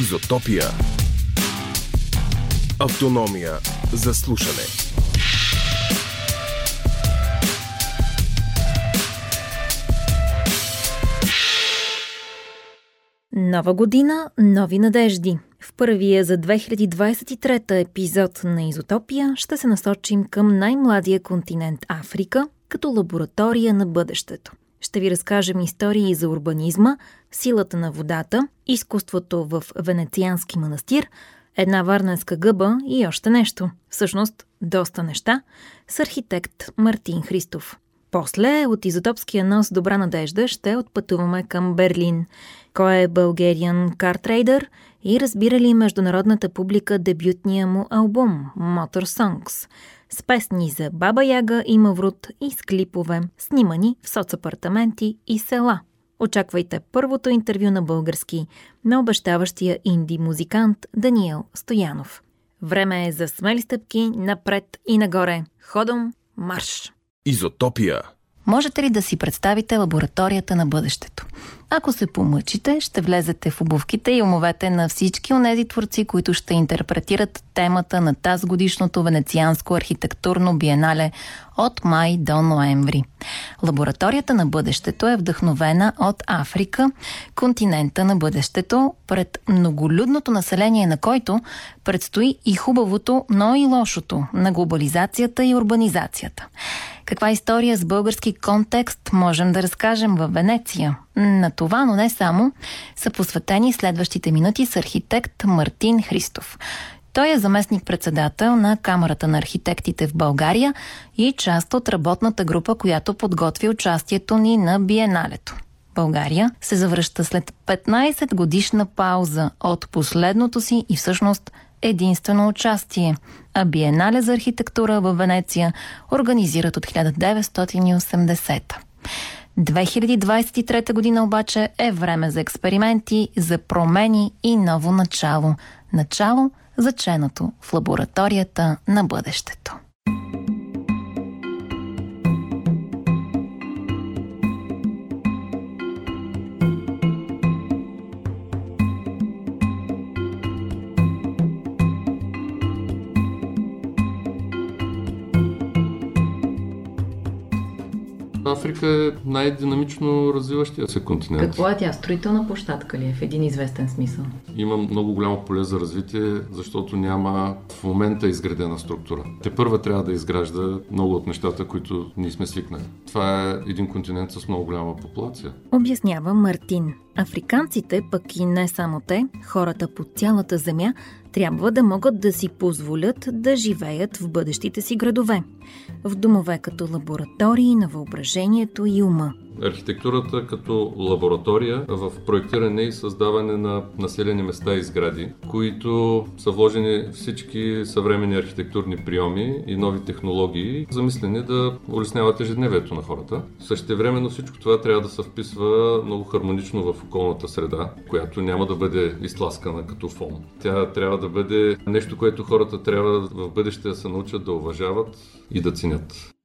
Изотопия. Автономия за слушане. Нова година, нови надежди. В първия за 2023 епизод на Изотопия ще се насочим към най-младия континент Африка като лаборатория на бъдещето. Ще ви разкажем истории за урбанизма, силата на водата, изкуството в Венециански манастир, една варненска гъба и още нещо. Всъщност, доста неща, с архитект Мартин Христов. После от изотопския нос Добра надежда ще отпътуваме към Берлин. Кой е българиан картрейдър и разбира ли международната публика дебютния му албум Motor Songs с песни за Баба Яга и Маврут и с клипове, снимани в соцапартаменти и села. Очаквайте първото интервю на български на обещаващия инди музикант Даниел Стоянов. Време е за смели стъпки напред и нагоре. Ходом марш! Изотопия. Можете ли да си представите лабораторията на бъдещето? Ако се помъчите, ще влезете в обувките и умовете на всички онези творци, които ще интерпретират темата на тази годишното венецианско архитектурно биенале от май до ноември. Лабораторията на бъдещето е вдъхновена от Африка, континента на бъдещето, пред многолюдното население на който предстои и хубавото, но и лошото на глобализацията и урбанизацията. Каква история с български контекст можем да разкажем в Венеция? На това, но не само, са посветени следващите минути с архитект Мартин Христов. Той е заместник-председател на Камерата на архитектите в България и част от работната група, която подготви участието ни на Биеналето. България се завръща след 15 годишна пауза от последното си и всъщност единствено участие, а Биенале за архитектура в Венеция организират от 1980. 2023 година обаче е време за експерименти, за промени и ново начало. Начало заченато в лабораторията на бъдещето. Африка е най-динамично развиващия се континент. Какво е тя? Строителна площадка ли е в един известен смисъл? Има много голямо поле за развитие, защото няма в момента изградена структура. Те първа трябва да изгражда много от нещата, които ние сме свикнали. Това е един континент с много голяма популация. Обяснява Мартин. Африканците, пък и не само те, хората по цялата земя, трябва да могат да си позволят да живеят в бъдещите си градове, в домове като лаборатории на въображението и ума – архитектурата като лаборатория в проектиране и създаване на населени места и сгради, които са вложени всички съвременни архитектурни приеми и нови технологии, замислени да улесняват ежедневието на хората. Същевременно всичко това трябва да се вписва много хармонично в околната среда, която няма да бъде изтласкана като фон. Тя трябва да бъде нещо, което хората трябва в бъдеще да се научат да уважават и да ценят.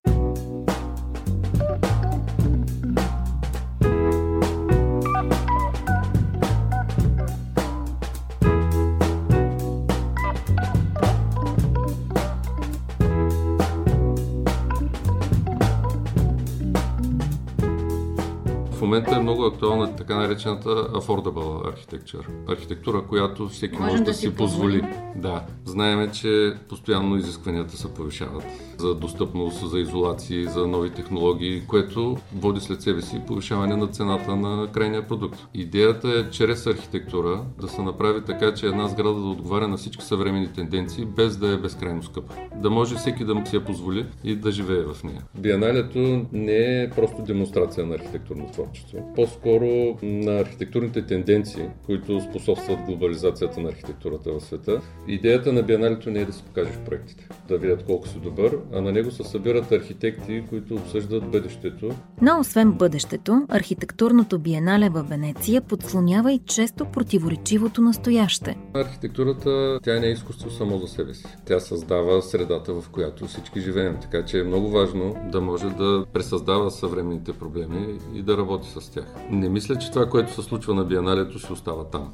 Момента е много актуална така наречената affordable architecture. Архитектура, която всеки може, може да, да си позволи. Да, знаеме, че постоянно изискванията се повишават за достъпност, за изолации, за нови технологии, което води след себе си повишаване на цената на крайния продукт. Идеята е чрез архитектура да се направи така, че една сграда да отговаря на всички съвременни тенденции, без да е безкрайно скъпа. Да може всеки да му си я позволи и да живее в нея. Биеналето не е просто демонстрация на архитектурно творчество. По-скоро на архитектурните тенденции, които способстват глобализацията на архитектурата в света. Идеята на биеналето не е да се покажеш проектите, да видят колко си добър, а на него се събират архитекти, които обсъждат бъдещето. Но освен бъдещето, архитектурното биенале в Венеция подслонява и често противоречивото настояще. Архитектурата, тя не е изкуство само за себе си. Тя създава средата, в която всички живеем. Така че е много важно да може да пресъздава съвременните проблеми и да работи с тях. Не мисля, че това, което се случва на биеналето, ще остава там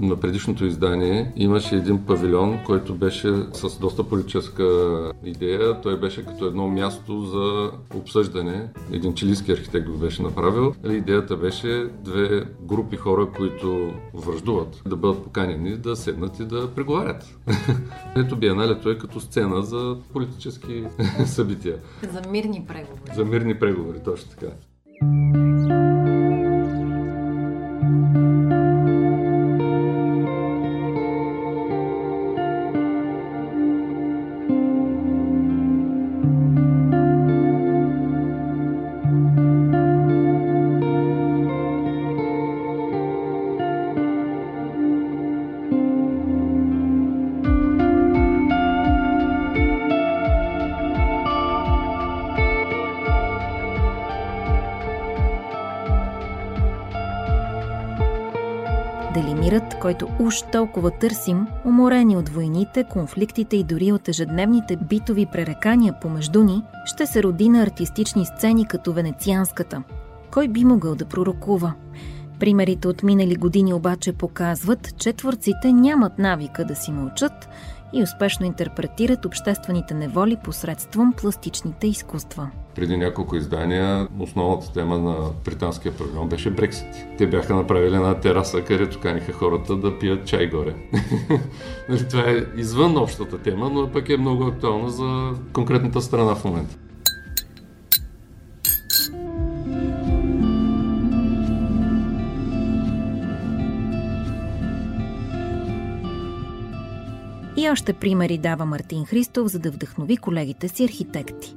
на предишното издание имаше един павилион, който беше с доста политическа идея. Той беше като едно място за обсъждане. Един чилийски архитект го беше направил. Идеята беше две групи хора, които връждуват, да бъдат поканени да седнат и да преговарят. Ето Биеналето е като сцена за политически събития. За мирни преговори. За мирни преговори, точно така. който уж толкова търсим, уморени от войните, конфликтите и дори от ежедневните битови пререкания помежду ни, ще се роди на артистични сцени като венецианската. Кой би могъл да пророкува? Примерите от минали години обаче показват, че творците нямат навика да си мълчат и успешно интерпретират обществените неволи посредством пластичните изкуства. Преди няколко издания основната тема на британския павилион беше Брексит. Те бяха направили една тераса, където каниха хората да пият чай горе. Нали, това е извън общата тема, но пък е много актуална за конкретната страна в момента. И още примери дава Мартин Христов, за да вдъхнови колегите си архитекти.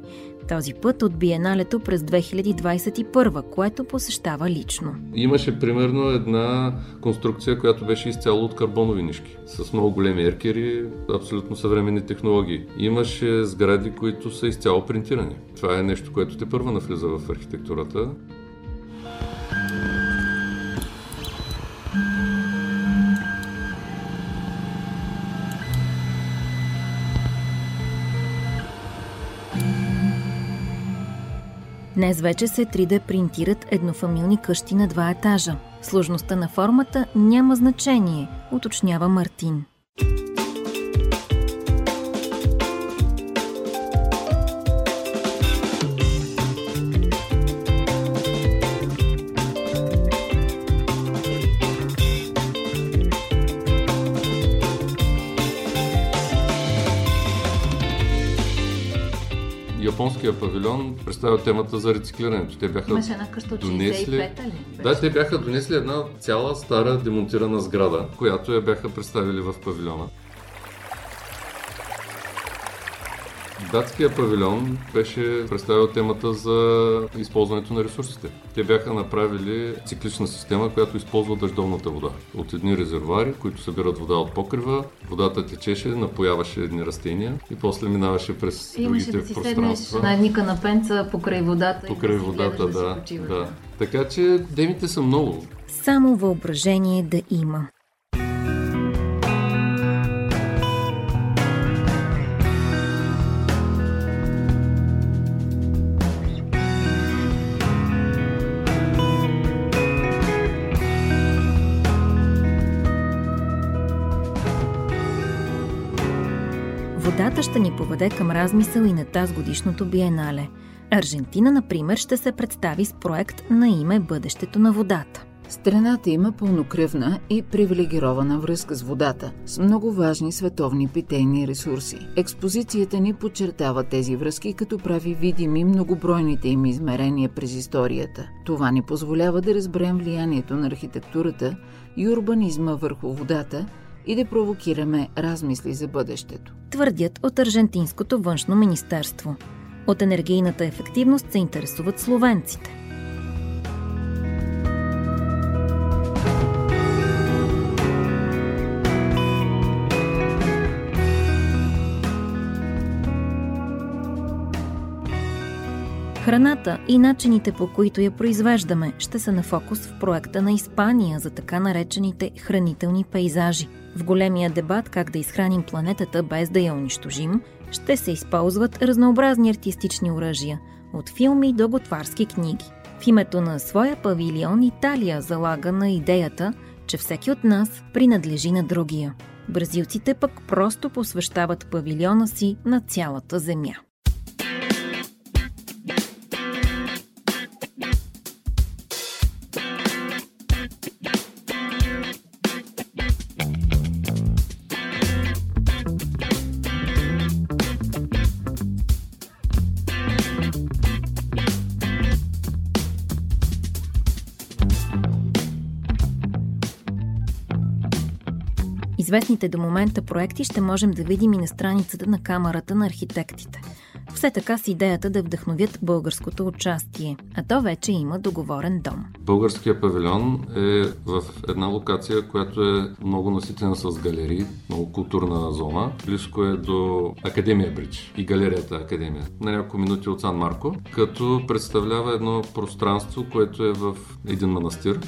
Този път от Биеналето през 2021, което посещава лично. Имаше примерно една конструкция, която беше изцяло от карбонови нишки, с много големи еркери, абсолютно съвременни технологии. Имаше сгради, които са изцяло принтирани. Това е нещо, което те първа навлиза в архитектурата. Днес вече се 3D принтират еднофамилни къщи на два етажа. Сложността на формата няма значение, уточнява Мартин. Японския павилион представя темата за рециклирането. Те бяха Имаше една къща от донесли... ли? Да, те бяха донесли една цяла стара демонтирана сграда, която я бяха представили в павилиона. Датския павилион беше представил темата за използването на ресурсите. Те бяха направили циклична система, която използва дъждовната вода. От едни резервуари, които събират вода от покрива, водата течеше, напояваше едни растения и после минаваше през и другите да си пространства. на едни канапенца покрай водата. Покрай водата, да, да, да. Така че темите са много. Само въображение да има. Водата ще ни поведе към размисъл и на тази годишното биенале. Аржентина, например, ще се представи с проект на име Бъдещето на водата. Страната има пълнокръвна и привилегирована връзка с водата, с много важни световни питейни ресурси. Експозицията ни подчертава тези връзки, като прави видими многобройните им измерения през историята. Това ни позволява да разберем влиянието на архитектурата и урбанизма върху водата – и да провокираме размисли за бъдещето. Твърдят от Аржентинското външно министерство. От енергийната ефективност се интересуват словенците. Храната и начините по които я произвеждаме ще са на фокус в проекта на Испания за така наречените хранителни пейзажи – в големия дебат как да изхраним планетата без да я унищожим, ще се използват разнообразни артистични оръжия, от филми до готварски книги. В името на своя павилион Италия залага на идеята, че всеки от нас принадлежи на другия. Бразилците пък просто посвещават павилиона си на цялата земя. Известните до момента проекти ще можем да видим и на страницата на Камерата на архитектите. Все така с идеята да вдъхновят българското участие, а то вече има договорен дом. Българския павилион е в една локация, която е много наситена с галерии, много културна зона. Близко е до Академия Бридж и галерията Академия. На няколко минути от Сан Марко, като представлява едно пространство, което е в един манастир.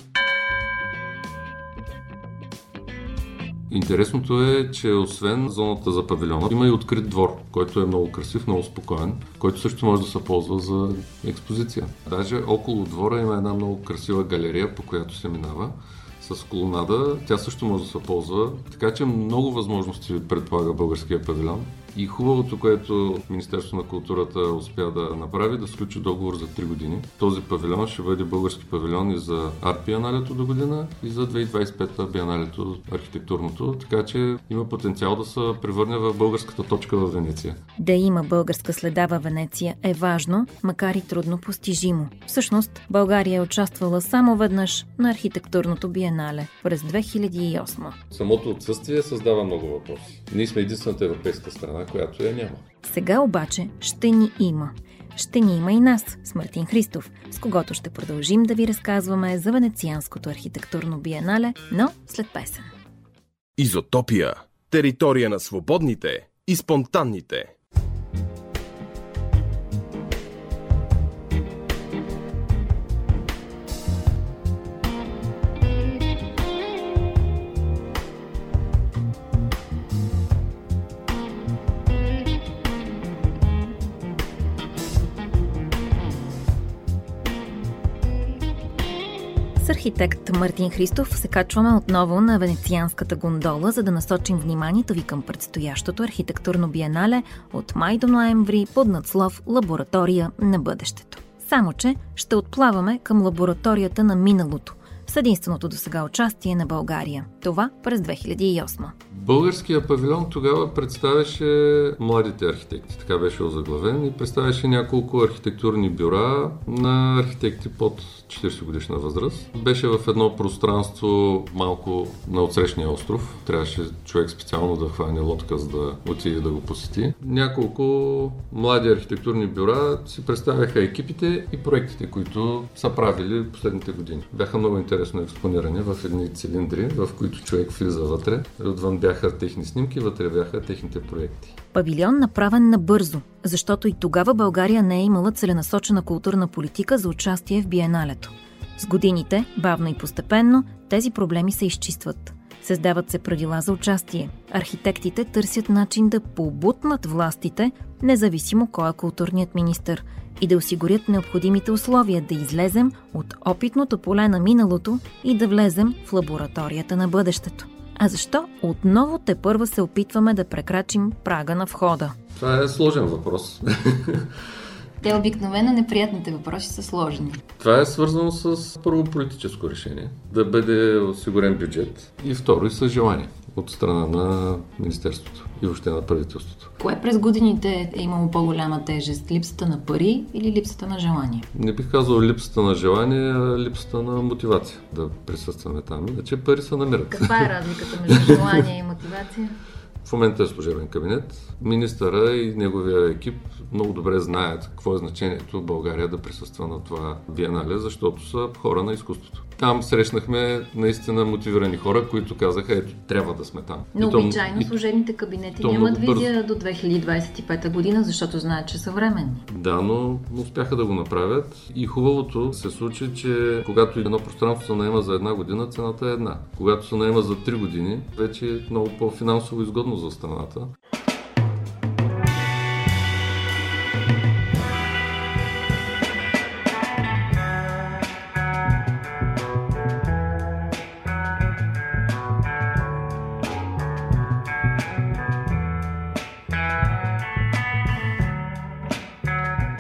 Интересното е, че освен зоната за павилиона, има и открит двор, който е много красив, много спокоен, който също може да се ползва за експозиция. Даже около двора има една много красива галерия, по която се минава с колонада. Тя също може да се ползва. Така че много възможности предполага българския павилион. И хубавото, което Министерство на културата успя да направи, да сключи договор за 3 години. Този павилион ще бъде български павилион и за арт бианалето до година и за 2025 бианалето архитектурното, така че има потенциал да се превърне в българската точка в Венеция. Да има българска следа във Венеция е важно, макар и трудно постижимо. Всъщност, България е участвала само веднъж на архитектурното биенале през 2008. Самото отсъствие създава много въпроси. Ние сме единствената европейска страна, която я няма. Сега обаче ще ни има. Ще ни има и нас, с Мартин Христов, с когото ще продължим да ви разказваме за Венецианското архитектурно биенале, но след песен. Изотопия. Територия на свободните и спонтанните. Архитект Мартин Христов се качваме отново на венецианската гондола, за да насочим вниманието ви към предстоящото архитектурно биенале от май до ноември под надслов Лаборатория на бъдещето. Само, че ще отплаваме към лабораторията на миналото, с единственото до сега участие на България. Това през 2008. Българския павилион тогава представяше младите архитекти, така беше озаглавен, и представяше няколко архитектурни бюра на архитекти под 40 годишна възраст. Беше в едно пространство малко на отсрещния остров. Трябваше човек специално да хване лодка, за да отиде да го посети. Няколко млади архитектурни бюра си представяха екипите и проектите, които са правили последните години. Бяха много интересно експонирани в едни цилиндри, в които човек влиза вътре. Отвън бяха техни снимки, вътре бяха техните проекти. Павилион направен набързо, защото и тогава България не е имала целенасочена културна политика за участие в биеналето. С годините, бавно и постепенно, тези проблеми се изчистват. Създават се правила за участие. Архитектите търсят начин да побутнат властите, независимо кой е културният министр, и да осигурят необходимите условия да излезем от опитното поле на миналото и да влезем в лабораторията на бъдещето. А защо отново те първа се опитваме да прекрачим прага на входа? Това е сложен въпрос. Те обикновено неприятните въпроси са сложни. Това е свързано с първо политическо решение, да бъде осигурен бюджет и второ и с желание от страна на Министерството и въобще на правителството. Кое през годините е имало по-голяма тежест? Липсата на пари или липсата на желание? Не бих казал липсата на желание, а липсата на мотивация да присъстваме там. Иначе пари се намират. Каква е разликата между желание и мотивация? Момента е служебен кабинет. Министъра и неговия екип много добре знаят какво е значението България да присъства на това биенале, защото са хора на изкуството. Там срещнахме наистина мотивирани хора, които казаха, ето, трябва да сме там. Но и обичайно и, служебните кабинети нямат визия до 2025 година, защото знаят, че са временни. Да, но успяха да го направят. И хубавото се случи, че когато едно пространство се наема за една година, цената е една. Когато се наема за три години, вече е много по-финансово изгодно за страната.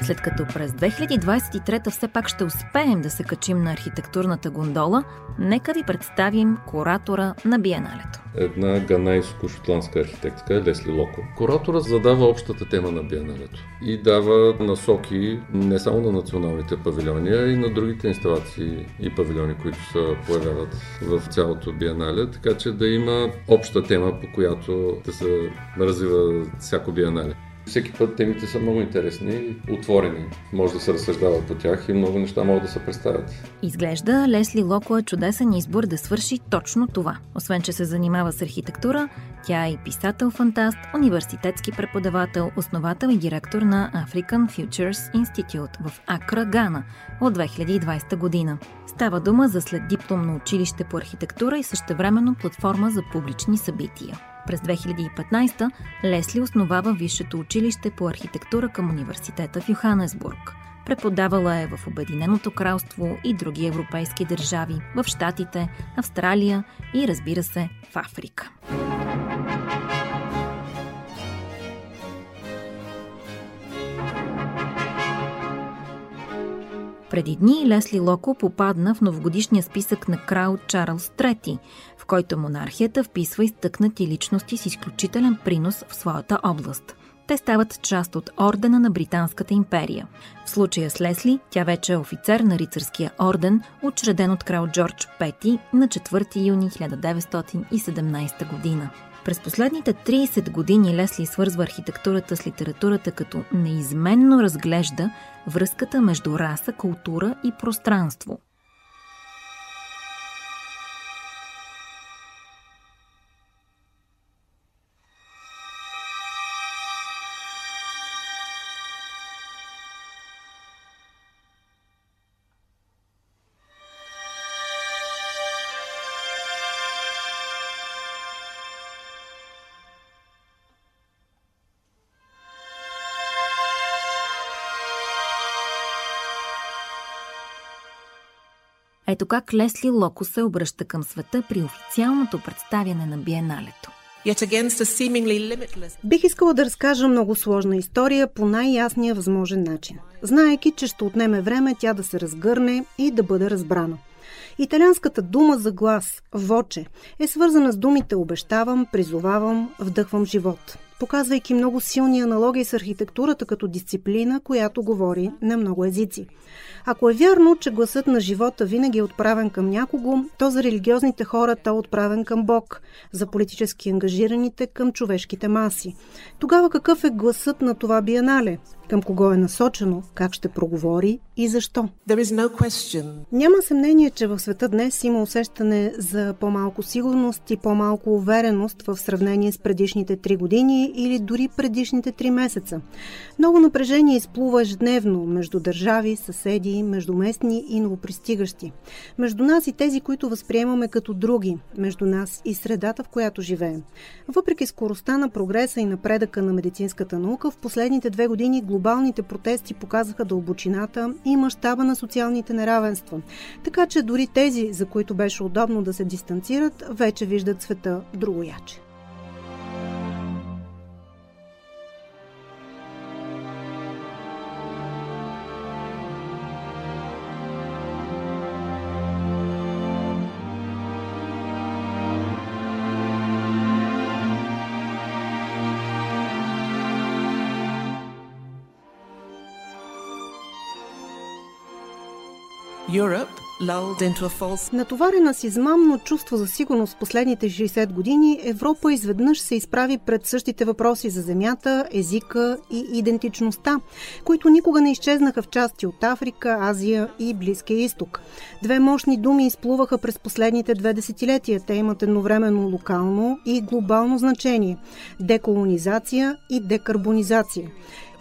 След като през 2023 все пак ще успеем да се качим на архитектурната гондола, нека ви представим куратора на Биеналето. Една ганайско-шотландска архитектка Лесли Локо. Куратора задава общата тема на Биеналето и дава насоки не само на националните павилиони, а и на другите инсталации и павилиони, които се появяват в цялото Биенале, така че да има обща тема, по която да се развива всяко Биенале. Всеки път темите са много интересни, отворени. Може да се разсъждава по тях и много неща могат да се представят. Изглежда Лесли Локо е чудесен избор да свърши точно това. Освен, че се занимава с архитектура, тя е и писател-фантаст, университетски преподавател, основател и директор на African Futures Institute в Акра, Гана от 2020 година. Става дума за следдипломно училище по архитектура и същевременно платформа за публични събития. През 2015 Лесли основава Висшето училище по архитектура към университета в Йоханесбург. Преподавала е в Обединеното кралство и други европейски държави, в Штатите, Австралия и разбира се в Африка. Преди дни Лесли Локо попадна в новогодишния списък на крал Чарлз III, в който монархията вписва изтъкнати личности с изключителен принос в своята област. Те стават част от ордена на Британската империя. В случая с Лесли, тя вече е офицер на рицарския орден, учреден от крал Джордж V на 4 юни 1917 година. През последните 30 години Лесли свързва архитектурата с литературата, като неизменно разглежда връзката между раса, култура и пространство – Ето как Лесли Локо се обръща към света при официалното представяне на Биеналето. Бих искала да разкажа много сложна история по най-ясния възможен начин, знаеки, че ще отнеме време тя да се разгърне и да бъде разбрана. Италианската дума за глас, воче, е свързана с думите обещавам, призовавам, вдъхвам живот, показвайки много силни аналогии с архитектурата като дисциплина, която говори на много езици. Ако е вярно, че гласът на живота винаги е отправен към някого, то за религиозните хора то е отправен към Бог, за политически ангажираните към човешките маси. Тогава какъв е гласът на това биенале? към кого е насочено, как ще проговори и защо. No Няма съмнение, че в света днес има усещане за по-малко сигурност и по-малко увереност в сравнение с предишните три години или дори предишните три месеца. Много напрежение изплува ежедневно между държави, съседи, между местни и новопристигащи. Между нас и тези, които възприемаме като други, между нас и средата, в която живеем. Въпреки скоростта на прогреса и напредъка на медицинската наука, в последните две години глобалните протести показаха дълбочината и мащаба на социалните неравенства. Така че дори тези, за които беше удобно да се дистанцират, вече виждат света другояче. Натоварена с измамно чувство за сигурност в последните 60 години, Европа изведнъж се изправи пред същите въпроси за земята, езика и идентичността, които никога не изчезнаха в части от Африка, Азия и Близкия изток. Две мощни думи изплуваха през последните две десетилетия. Те имат едновременно локално и глобално значение – деколонизация и декарбонизация.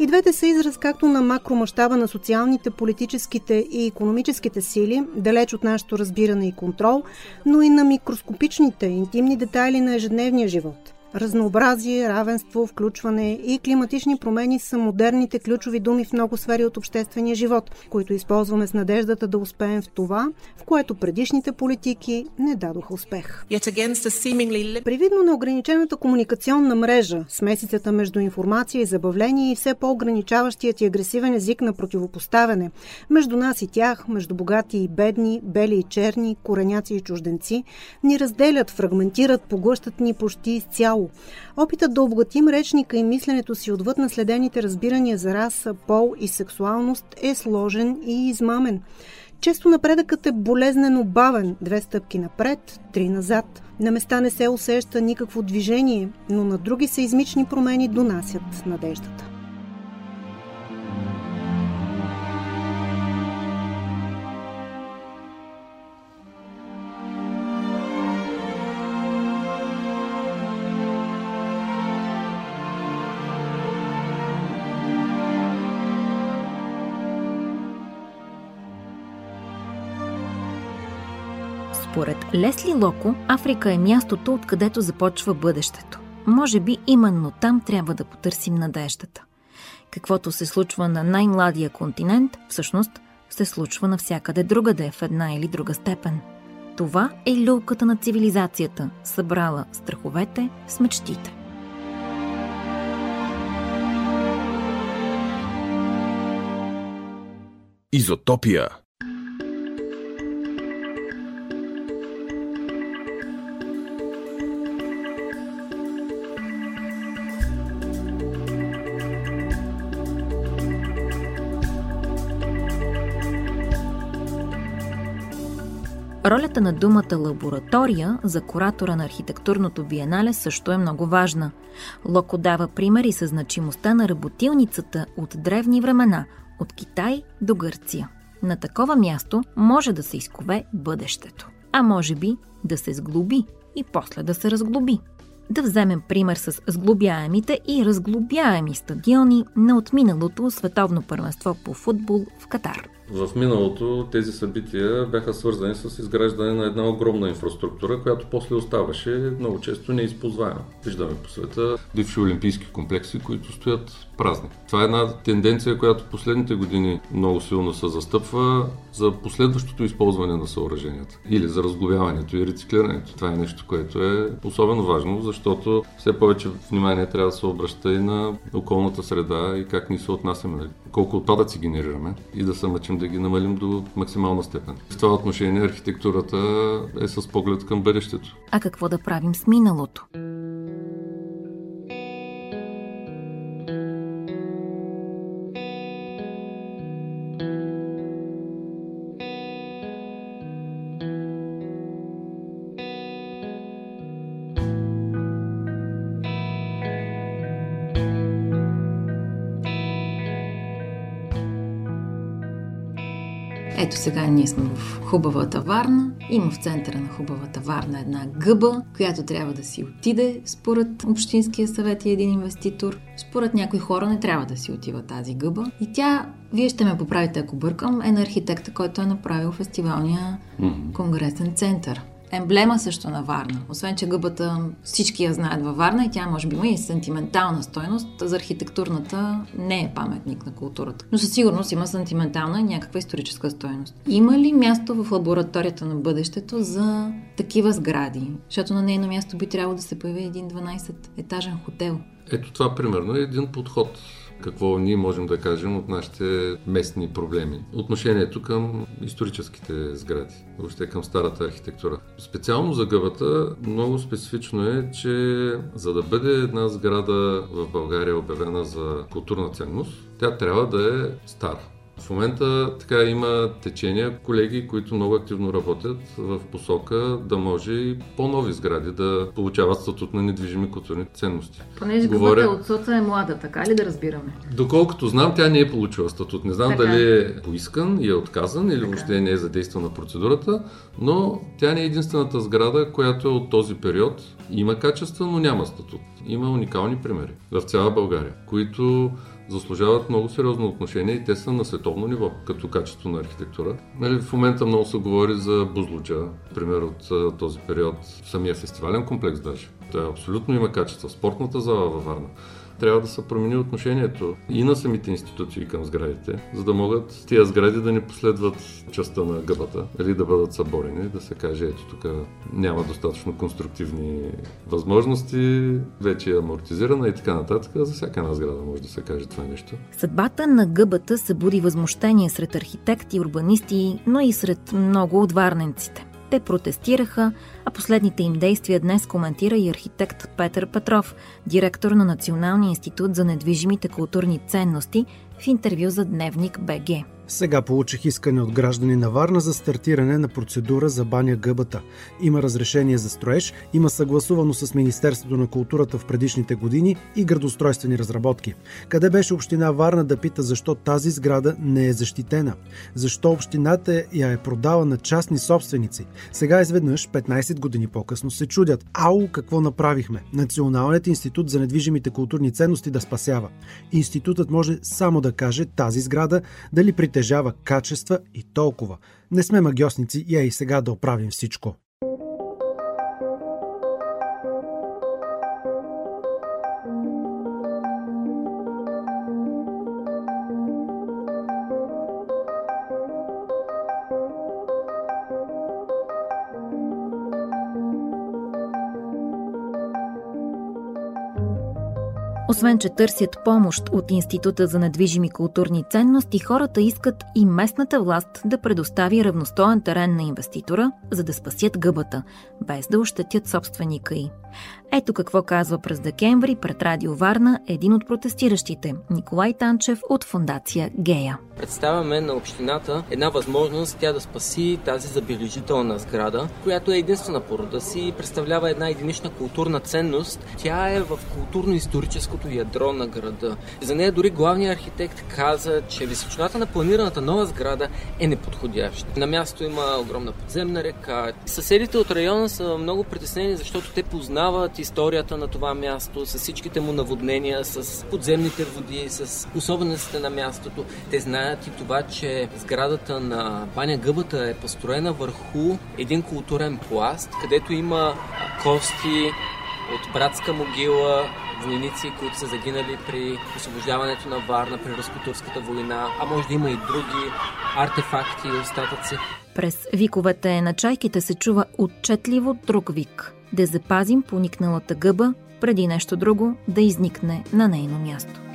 И двете са израз както на макромащаба на социалните, политическите и економическите сили, далеч от нашето разбиране и контрол, но и на микроскопичните, интимни детайли на ежедневния живот. Разнообразие, равенство, включване и климатични промени са модерните ключови думи в много сфери от обществения живот, които използваме с надеждата да успеем в това, в което предишните политики не дадоха успех. Привидно на ограничената комуникационна мрежа, смесицата между информация и забавление и все по-ограничаващият и агресивен език на противопоставяне между нас и тях, между богати и бедни, бели и черни, кореняци и чужденци, ни разделят, фрагментират, поглъщат ни почти изцяло. Опитът да обогатим речника и мисленето си отвъд наследените разбирания за раса, пол и сексуалност е сложен и измамен. Често напредъкът е болезнено бавен, две стъпки напред, три назад. На места не се усеща никакво движение, но на други seизмични промени донасят надеждата. Лесли Локо, Африка е мястото, откъдето започва бъдещето. Може би именно там трябва да потърсим надеждата. Каквото се случва на най-младия континент, всъщност се случва навсякъде другаде в една или друга степен. Това е люлката на цивилизацията, събрала страховете с мечтите. Изотопия Ролята на думата лаборатория за куратора на архитектурното биенале също е много важна. Локо дава примери със значимостта на работилницата от древни времена, от Китай до Гърция. На такова място може да се изкове бъдещето, а може би да се сглоби и после да се разглоби. Да вземем пример с сглобяемите и разглобяеми стадиони на отминалото световно първенство по футбол в Катар. В миналото тези събития бяха свързани с изграждане на една огромна инфраструктура, която после оставаше много често неизползваема. Виждаме по света бивши олимпийски комплекси, които стоят празни. Това е една тенденция, която последните години много силно се застъпва за последващото използване на съоръженията или за разглобяването и рециклирането. Това е нещо, което е особено важно, защото все повече внимание трябва да се обръща и на околната среда и как ни се отнасяме, колко отпадъци генерираме и да се мъчим да ги намалим до максимална степен. В това отношение архитектурата е с поглед към бъдещето. А какво да правим с миналото? Сега ние сме в хубавата Варна. Има в центъра на хубавата Варна една гъба, която трябва да си отиде според Общинския съвет и един инвеститор. Според някои хора не трябва да си отива тази гъба. И тя, вие ще ме поправите ако бъркам, е на архитекта, който е направил фестивалния mm-hmm. конгресен център емблема също на Варна. Освен, че гъбата всички я знаят във Варна и тя може би има и сантиментална стойност, за архитектурната не е паметник на културата. Но със сигурност има сантиментална и някаква историческа стойност. Има ли място в лабораторията на бъдещето за такива сгради? Защото на нейно място би трябвало да се появи един 12-етажен хотел. Ето това примерно е един подход какво ние можем да кажем от нашите местни проблеми. Отношението към историческите сгради, въобще към старата архитектура. Специално за гъбата, много специфично е, че за да бъде една сграда в България обявена за културна ценност, тя трябва да е стара. В момента така има течения, колеги, които много активно работят в посока да може и по-нови сгради да получават статут на недвижими културни ценности. Понеже Говоря... от соца е млада, така ли да разбираме? Доколкото знам, тя не е получила статут. Не знам така. дали е поискан и е отказан или така. въобще не е задействана процедурата, но тя не е единствената сграда, която е от този период. Има качества, но няма статут. Има уникални примери в цяла България, които заслужават много сериозно отношение и те са на световно ниво, като качество на архитектура. Нали, в момента много се говори за Бузлуджа, пример от този период, самия фестивален комплекс даже. Той абсолютно има качество. Спортната зала във Варна трябва да се промени отношението и на самите институции към сградите, за да могат тия сгради да не последват частта на гъбата или да бъдат съборени, да се каже, ето тук няма достатъчно конструктивни възможности, вече е амортизирана и така нататък. За всяка една сграда може да се каже това нещо. Съдбата на гъбата събуди възмущение сред архитекти, урбанисти, но и сред много от варненците. Те протестираха, а последните им действия днес коментира и архитект Петър Петров, директор на Националния институт за недвижимите културни ценности, в интервю за Дневник БГ. Сега получих искане от граждани на Варна за стартиране на процедура за баня гъбата. Има разрешение за строеж, има съгласувано с Министерството на културата в предишните години и градостройствени разработки. Къде беше община Варна да пита защо тази сграда не е защитена? Защо общината я е продала на частни собственици? Сега изведнъж, 15 години по-късно, се чудят. Ау, какво направихме? Националният институт за недвижимите културни ценности да спасява. Институтът може само да каже тази сграда дали притежава притежава качества и толкова. Не сме магиосници и е и сега да оправим всичко. Освен, че търсят помощ от Института за недвижими културни ценности, хората искат и местната власт да предостави равностоен терен на инвеститора, за да спасят гъбата, без да ощетят собственика й. Ето какво казва през декември пред Радио Варна един от протестиращите – Николай Танчев от фундация Гея. Представяме на общината една възможност тя да спаси тази забележителна сграда, която е единствена по рода си и представлява една единична културна ценност. Тя е в културно-историческото ядро на града. За нея дори главният архитект каза, че височината на планираната нова сграда е неподходяща. На място има огромна подземна река. Съседите от района са много притеснени, защото те познават историята на това място, с всичките му наводнения, с подземните води, с особеностите на мястото. Те знаят и това, че сградата на Баня Гъбата е построена върху един културен пласт, където има кости от братска могила, войници, които са загинали при освобождаването на Варна, при Руско-турската война, а може да има и други артефакти и остатъци. През виковете на чайките се чува отчетливо друг вик – да запазим поникналата гъба, преди нещо друго да изникне на нейно място.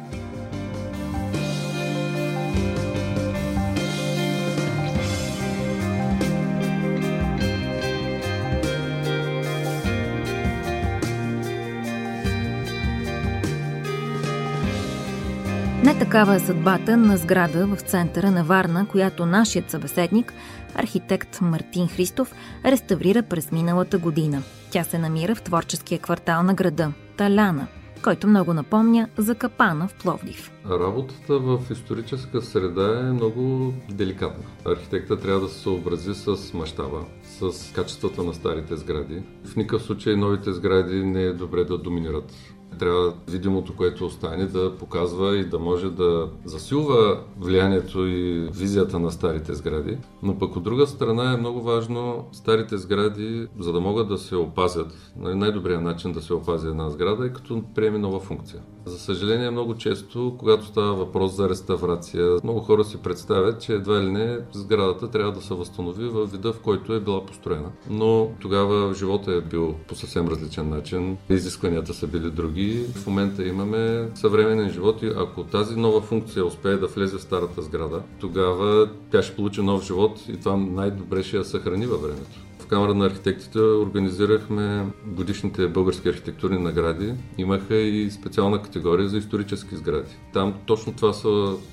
Такава е съдбата на сграда в центъра на Варна, която нашият събеседник, архитект Мартин Христов, реставрира през миналата година. Тя се намира в творческия квартал на града – Таляна, който много напомня за капана в Пловдив. Работата в историческа среда е много деликатна. Архитекта трябва да се съобрази с мащаба, с качествата на старите сгради. В никакъв случай новите сгради не е добре да доминират трябва видимото, което остане, да показва и да може да засилва влиянието и визията на старите сгради. Но пък от друга страна е много важно старите сгради, за да могат да се опазят, нали, най-добрият начин да се опази една сграда е като приеме нова функция. За съжаление, много често, когато става въпрос за реставрация, много хора си представят, че едва ли не сградата трябва да се възстанови в вида, в който е била построена. Но тогава живота е бил по съвсем различен начин, изискванията са били други. В момента имаме съвременен живот и ако тази нова функция успее да влезе в старата сграда, тогава тя ще получи нов живот и това най-добре ще я съхрани във времето. Камера на архитектите организирахме годишните български архитектурни награди. Имаха и специална категория за исторически сгради. Там точно това се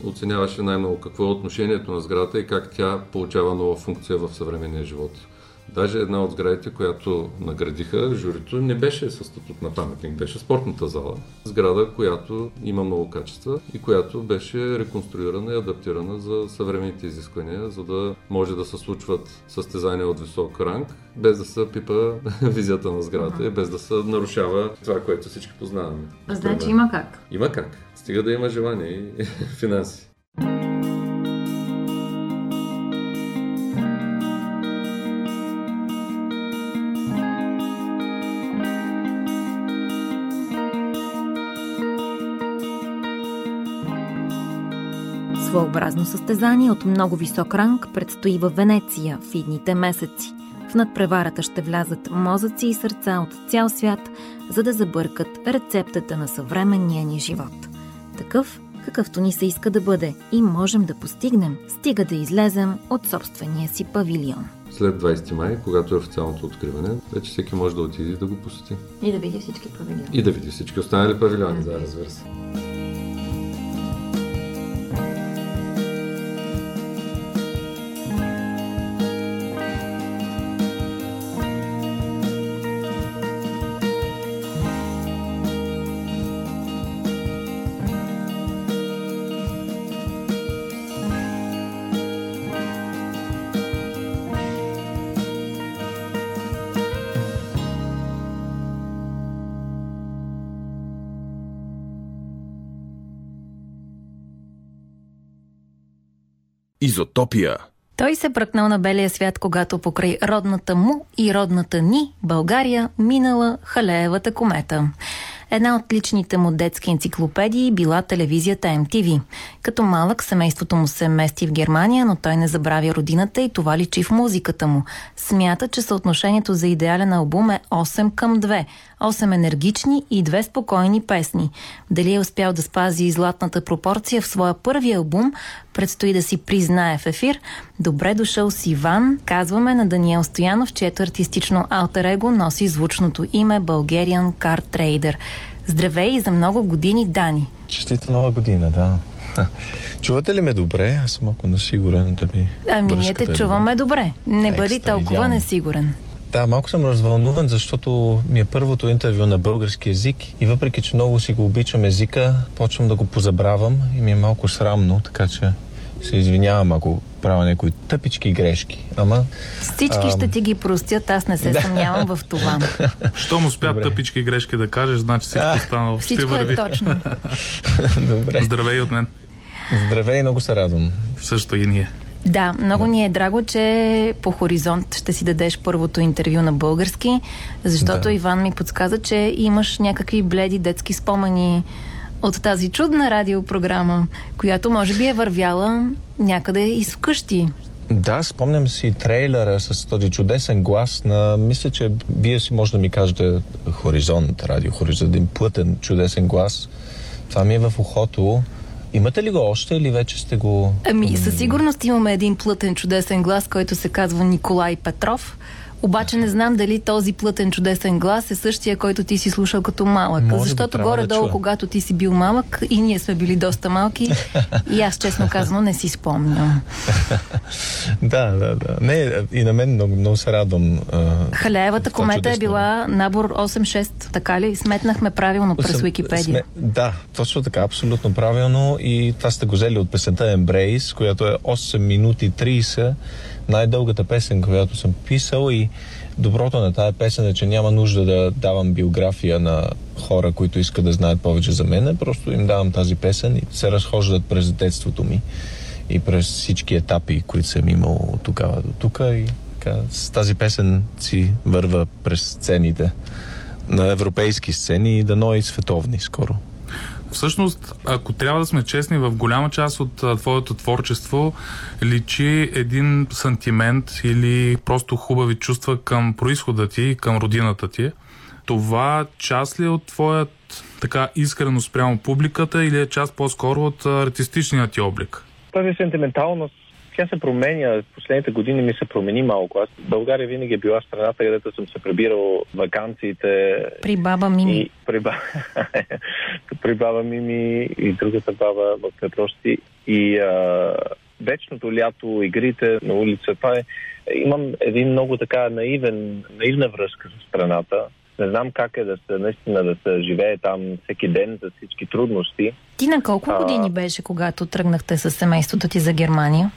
оценяваше най-много какво е отношението на сградата и как тя получава нова функция в съвременния живот. Даже една от сградите, която наградиха, журито не беше със статут на паметник, беше спортната зала. Сграда, която има много качества и която беше реконструирана и адаптирана за съвременните изисквания, за да може да се случват състезания от висок ранг, без да се пипа визията на сградата и без да се нарушава това, което всички познаваме. Значи има как. Има как. Стига да има желание и финанси. Своеобразно състезание от много висок ранг предстои в Венеция в идните месеци. В надпреварата ще влязат мозъци и сърца от цял свят, за да забъркат рецептата на съвременния ни живот. Такъв, какъвто ни се иска да бъде и можем да постигнем, стига да излезем от собствения си павилион. След 20 май, когато е официалното откриване, вече всеки може да отиде и да го посети. И да види всички павилиони. И да види всички останали павилиони, да, разбира се. Изотопия. Той се пръкнал на белия свят, когато покрай родната му и родната ни, България, минала Халеевата комета. Една от личните му детски енциклопедии била телевизията MTV. Като малък семейството му се мести в Германия, но той не забравя родината и това личи в музиката му. Смята, че съотношението за идеален албум е 8 към 2. 8 енергични и 2 спокойни песни. Дали е успял да спази златната пропорция в своя първи албум, предстои да си признае в ефир. Добре дошъл с Иван, казваме на Даниел Стоянов, чието артистично алтер его носи звучното име Bulgarian Car Trader. Здравей и за много години, Дани. Честита нова година, да. Чувате ли ме добре? Аз съм малко несигурен дали. Ами ние те е чуваме добре. Не Екстра, бъди толкова идеално. несигурен. Да, малко съм развълнуван, защото ми е първото интервю на български язик и въпреки, че много си го обичам езика, почвам да го позабравам и ми е малко срамно, така че се извинявам, ако правя някои тъпички грешки. Ама Всички Ам. ще ти ги простят, аз не се съмнявам в това. Щом успя Добре. тъпички грешки да кажеш, значи всичко останало ще Всичко е върви. точно. добре. Здравей от мен. Здравей, много се радвам. Също и ние. Да, много ни е драго, че по Хоризонт ще си дадеш първото интервю на български, защото Да. Иван ми подсказа, че имаш някакви бледи детски спомени от тази чудна радиопрограма, която може би е вървяла някъде из вкъщи. Да, спомням си трейлера с този чудесен глас на... Мисля, че вие си може да ми кажете Хоризонт, радио Хоризонт, един плътен, чудесен глас. Това ми е в ухото. Имате ли го още или вече сте го... Ами, със сигурност имаме един плътен чудесен глас, който се казва Николай Петров. Обаче не знам дали този плътен чудесен глас е същия, който ти си слушал като малък. Може Защото да горе-долу, чуя. когато ти си бил малък и ние сме били доста малки, и аз честно казано не си спомням. Да, да, да. Не, и на мен много, много се радвам. а, Халяевата комета е чудесно била набор 8-6, така ли? Сметнахме правилно през Википедия. сме- Да, точно така, абсолютно правилно. И това сте го взели от песента Embrace, която е 8 минути 30, най-дългата песен, която съм писал и доброто на тази песен е, че няма нужда да давам биография на хора, които искат да знаят повече за мен. Просто им давам тази песен и се разхождат през детството ми и през всички етапи, които съм имал от тогава до тук. И така, с тази песен си върва през сцените на европейски сцени и дано и световни скоро. Всъщност, ако трябва да сме честни, в голяма част от а, твоето творчество личи един сантимент или просто хубави чувства към происхода ти, към родината ти. Това част ли е от твоят така искрено спрямо публиката или е част по-скоро от а, артистичния ти облик? Тази сентименталност, тя се променя. В последните години ми се промени малко. Аз България винаги е била страната, където съм се прибирал вакансиите При баба Мими. и при, ба... при баба Мими и другата баба в Петрощи. И а, вечното лято, игрите на улица. Това е, имам един много така наивен, наивна връзка с страната. Не знам как е да се наистина да се живее там всеки ден за всички трудности. Ти на колко години беше, когато тръгнахте с семейството ти за Германия?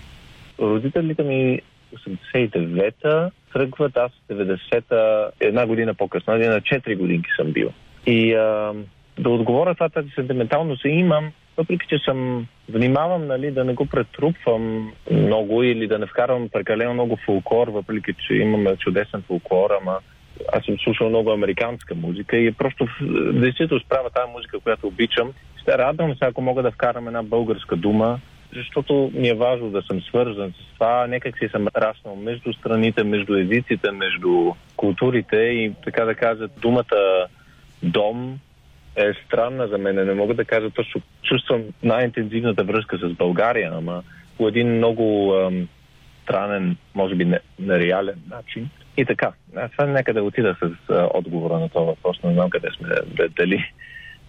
Родителите ми 89-та тръгват, аз 90-та, една година по-късно, на 4 годинки съм бил. И а, да отговоря това тази сентиментално се имам, въпреки че съм внимавам нали, да не го претрупвам много или да не вкарвам прекалено много фулклор, въпреки че имаме чудесен фулклор, ама аз съм слушал много американска музика и просто действително справя тази музика, която обичам. Ще радвам се, ако мога да вкарам една българска дума, защото ми е важно да съм свързан с това. Некак си съм раснал между страните, между езиците, между културите и така да кажа, думата дом е странна за мен. Не мога да кажа точно. Чувствам най-интензивната връзка с България, ама по един много ам, странен, може би нереален начин. И така. Аз това нека да отида с а, отговора на това въпрос. Не знам къде сме, дали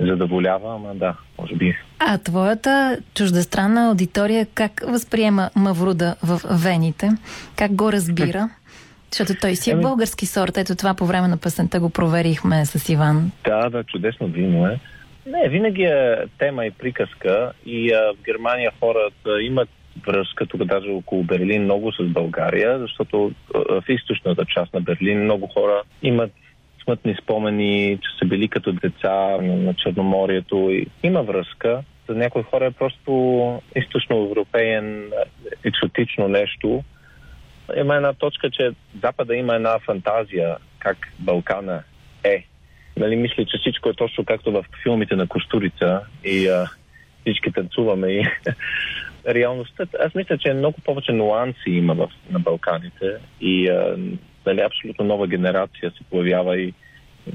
задоволява, ама да, може би. А твоята чуждестранна аудитория как възприема Мавруда в вените? Как го разбира? Защото той си е ами... български сорт. Ето това по време на песента го проверихме с Иван. Да, да, чудесно вино е. Не, винаги е тема и приказка и а, в Германия хората имат връзка тук даже около Берлин много с България, защото а, в източната част на Берлин много хора имат смътни спомени, че са били като деца на, Черноморието има връзка. За някои хора е просто източно-европеен екзотично нещо, има една точка, че Запада има една фантазия как Балкана е. Нали, мисля, че всичко е точно както в филмите на Костурица и а, всички танцуваме. И реалността, аз мисля, че много повече нюанси има в, на Балканите и а, нали, абсолютно нова генерация се появява и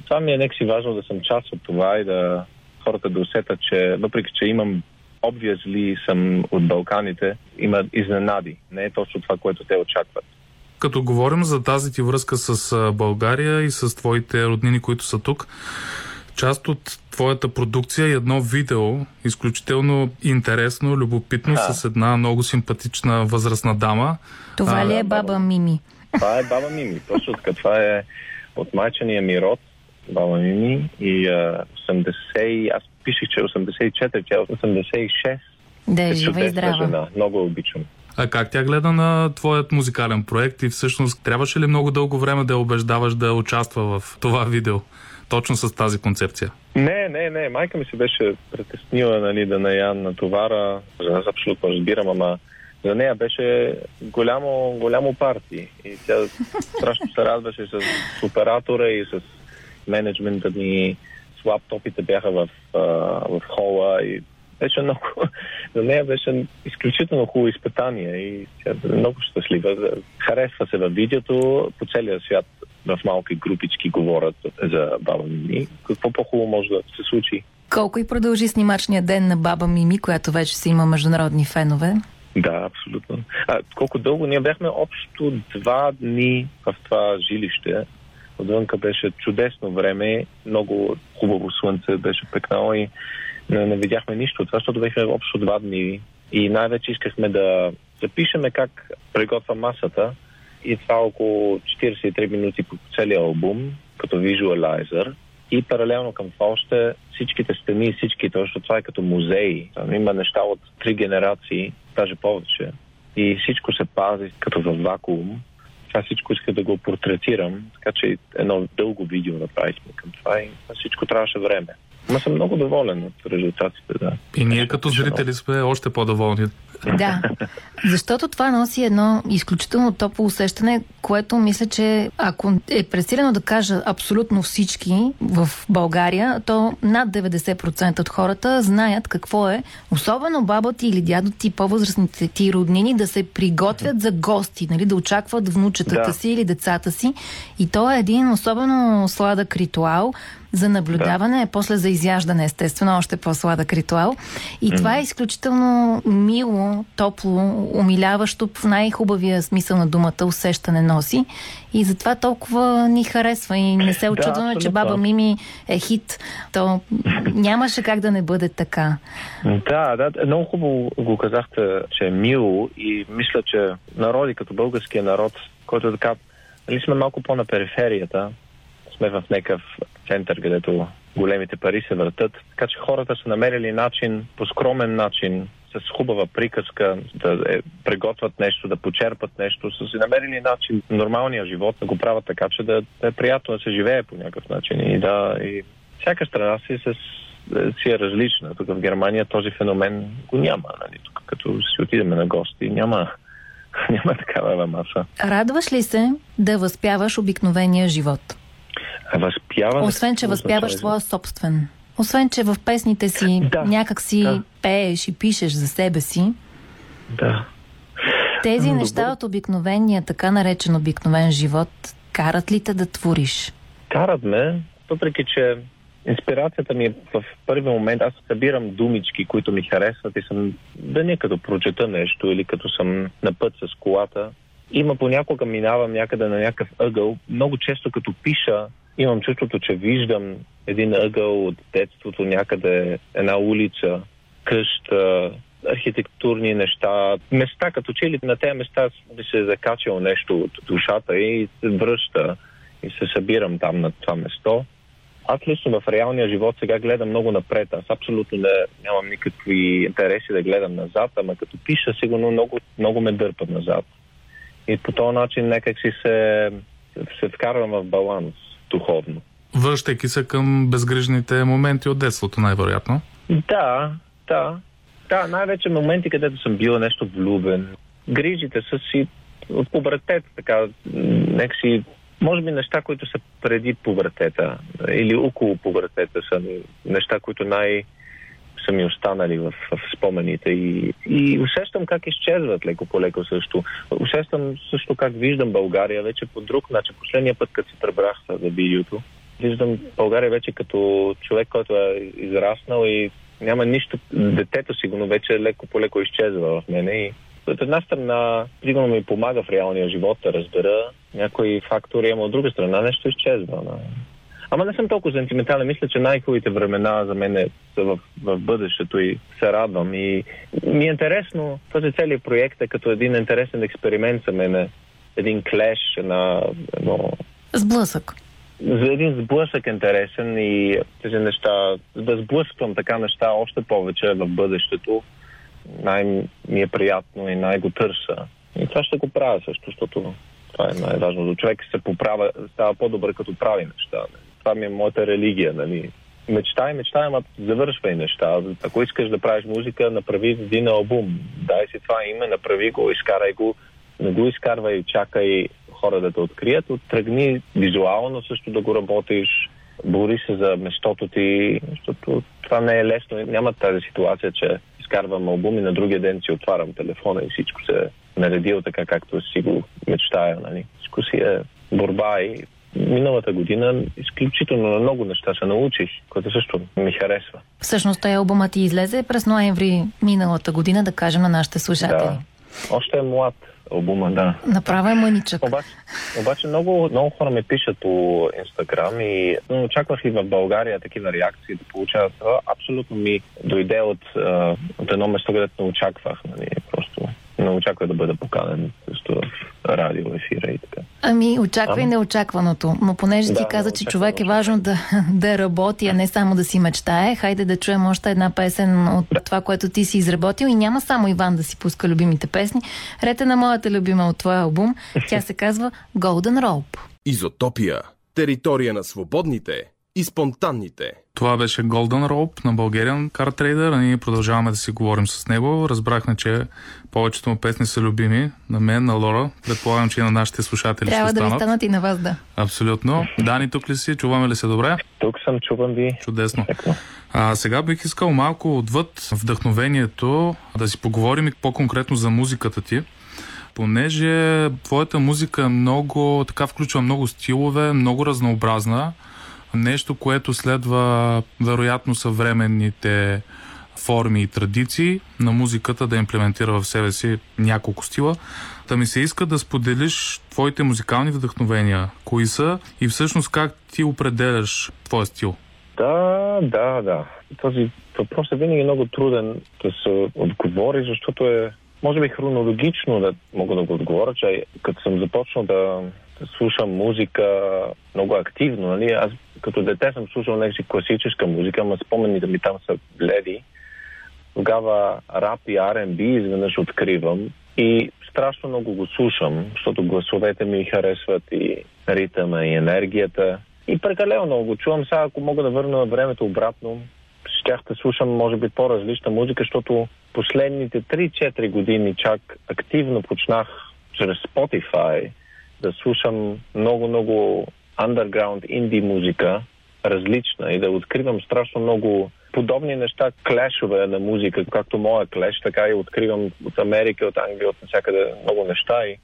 това ми е некси важно да съм част от това и да хората да усетят, че въпреки, че имам obviously съм от Балканите, има изненади. Не е точно това, което те очакват. Като говорим за тази ти връзка с България и с твоите роднини, които са тук, част от твоята продукция е едно видео, изключително интересно, любопитно, а. с една много симпатична възрастна дама. Това а, ли е баба Мими? Това е баба Мими. Точно така. Това е от майчения ми род, баба Мими. И а, 80, аз пишех, че е 84, тя е 86. Да е жива и здрава. Жена. Много обичам. А как тя гледа на твоят музикален проект и всъщност трябваше ли много дълго време да я убеждаваш да участва в това видео? Точно с тази концепция. Не, не, не. Майка ми се беше притеснила нали, да не я натовара. Аз абсолютно разбирам, ама за нея беше голямо, голямо парти. И тя страшно се радваше с оператора и с менеджмента ни с лаптопите бяха в, в хола и беше много, за нея беше изключително хубаво изпитание и тя е много щастлива. Харесва се във видеото, по целия свят в малки групички говорят за баба Мими. Какво по-хубаво може да се случи? Колко и продължи снимачния ден на баба Мими, която вече си има международни фенове? Да, абсолютно. А, колко дълго? Ние бяхме общо два дни в това жилище Отвънка беше чудесно време, много хубаво слънце беше пекнало и не, не видяхме нищо от това, защото бяхме общо два дни и най-вече искахме да запишеме как приготвя масата и това около 43 минути по целия албум, като визуалайзер. И паралелно към това още всичките стени, всички, защото това е като музей. Там има неща от три генерации, даже повече. И всичко се пази като в вакуум това всичко иска да го портретирам, така че едно дълго видео направихме към това и всичко трябваше време. Ма съм много доволен от резултатите, да. И ние като зрители сме още по-доволни. Да, защото това носи едно изключително топло усещане, което мисля, че ако е пресилено да кажа абсолютно всички в България, то над 90% от хората знаят какво е, особено баба ти или дядо ти, по-възрастните ти роднини, да се приготвят за гости, нали, да очакват внучетата да. си или децата си. И то е един особено сладък ритуал, за наблюдаване, да. после за изяждане, естествено, още по-сладък ритуал. И mm. това е изключително мило, топло, умиляващо, в най-хубавия смисъл на думата усещане носи. И затова толкова ни харесва и не се очудваме, да, че баба Мими е хит. То нямаше как да не бъде така. Да, да, много хубаво го казахте, че е мило и мисля, че народи като българския народ, който е така, нали сме малко по-на периферията, сме в някакъв център, където големите пари се въртат. Така че хората са намерили начин, по скромен начин, с хубава приказка, да е, приготвят нещо, да почерпат нещо, са си намерили начин нормалния живот да го правят така, че да, да е приятно да се живее по някакъв начин. И да, и всяка страна си, с, си е различна. Тук в Германия този феномен го няма. Нали? Тук като си отидем на гости, няма, няма такава маса. Радваш ли се да възпяваш обикновения живот? Възпяване. Освен, че възпяваш своя собствен. Освен, че в песните си да, някак си да. пееш и пишеш за себе си. Да. Тези Добър. неща от обикновения, така наречен обикновен живот, карат ли те да твориш? Карат ме, въпреки че инспирацията ми е в първи момент, аз събирам думички, които ми харесват и съм да не като прочета нещо или като съм на път с колата. Има понякога минавам някъде на някакъв ъгъл. Много често като пиша, имам чувството, че виждам един ъгъл от детството някъде, една улица, къща, архитектурни неща, места, като че ли на тези места би се закачал нещо от душата и се връща и се събирам там на това место. Аз лично в реалния живот сега гледам много напред. Аз абсолютно не, нямам никакви интереси да гледам назад, ама като пиша, сигурно много, много ме дърпат назад. И по този начин някак си се, се вкарвам в баланс духовно. Връщайки се към безгрижните моменти от детството, най-вероятно? Да, да. Да, най-вече моменти, където съм бил нещо влюбен. Грижите са си от пубертет, така, нека си, може би неща, които са преди пубертета или около пубертета са неща, които най- са ми останали в, в спомените и, и усещам как изчезват леко по леко също. Усещам също как виждам България вече по друг начин. Последния път, като се пребрах за видеото, виждам България вече като човек, който е израснал и няма нищо. Детето сигурно вече леко по леко изчезва в мене и от една страна, сигурно ми помага в реалния живот да разбера някои фактори, ама от друга страна нещо изчезва. Ама не съм толкова сентиментален. Мисля, че най-хубавите времена за мен са в, в бъдещето и се радвам. И ми е интересно, този целият проект е като един интересен експеримент за мен. Един клеш на едно... Сблъсък. За един сблъсък интересен и тези неща, да сблъсквам така неща още повече в бъдещето, най-ми е приятно и най-го търса. И това ще го правя също, защото това е най-важното. Човек се поправя, става по-добър като прави неща. Това ми е моята религия, нали. Мечтай, мечтай, ама завършвай неща. Ако искаш да правиш музика, направи един албум. Дай си това име, направи го, изкарай го. Не го изкарвай, чакай хора да те открият. Тръгни визуално също да го работиш. Бори се за местото ти, защото това не е лесно. Няма тази ситуация, че изкарвам албум и на другия ден си отварям телефона и всичко се е наредил така, както си го мечтая. Нали. Всичко си е борба и миналата година изключително на много неща се научих, което също ми харесва. Всъщност той албумът ти излезе през ноември миналата година, да кажем на нашите слушатели. Да. Още е млад албума, да. Направо е мъничък. Обаче, обаче много, много хора ми пишат по Инстаграм и очаквах и в България такива реакции да получават. Абсолютно ми дойде от, от едно место, където не очаквах. Нали, просто не очаквах да бъда поканен в радио ефира и така. Ами, очаквай неочакваното. Но понеже да, ти каза, че човек е важно да, да работи, а не само да си мечтае, хайде да чуем още една песен от да. това, което ти си изработил. И няма само Иван да си пуска любимите песни. Рете на моята любима от твоя албум. Тя се казва Golden Rope. Изотопия. Територия на свободните и спонтанните. Това беше Golden Rope на Bulgarian Car Trader. Ние продължаваме да си говорим с него. Разбрахме, че повечето му песни са любими. На мен, на Лора. Предполагам, че и на нашите слушатели Трябва ще да ви станат и на вас, да. Абсолютно. Дани, тук ли си? Чуваме ли се добре? Тук съм, чувам ви. Чудесно. А, сега бих искал малко отвъд вдъхновението да си поговорим по-конкретно за музиката ти понеже твоята музика е много, така включва много стилове, много разнообразна нещо, което следва вероятно съвременните форми и традиции на музиката да имплементира в себе си няколко стила. Да ми се иска да споделиш твоите музикални вдъхновения, кои са и всъщност как ти определяш твоя стил. Да, да, да. Този въпрос е винаги много труден да се отговори, защото е, може би, хронологично да мога да го отговоря, че като съм започнал да слушам музика много активно, нали? аз като дете съм слушал някакси класическа музика, ама спомените ми там са бледи. Тогава рап и R&B изведнъж откривам и страшно много го слушам, защото гласовете ми харесват и ритъма и енергията. И прекалено много го чувам. Сега, ако мога да върна времето обратно, щях да слушам, може би, по-различна музика, защото последните 3-4 години чак активно почнах чрез Spotify да слушам много-много underground инди музика, различна и да откривам страшно много подобни неща, клешове на музика, както моя клеш, така и откривам от Америка, от Англия, от навсякъде много неща и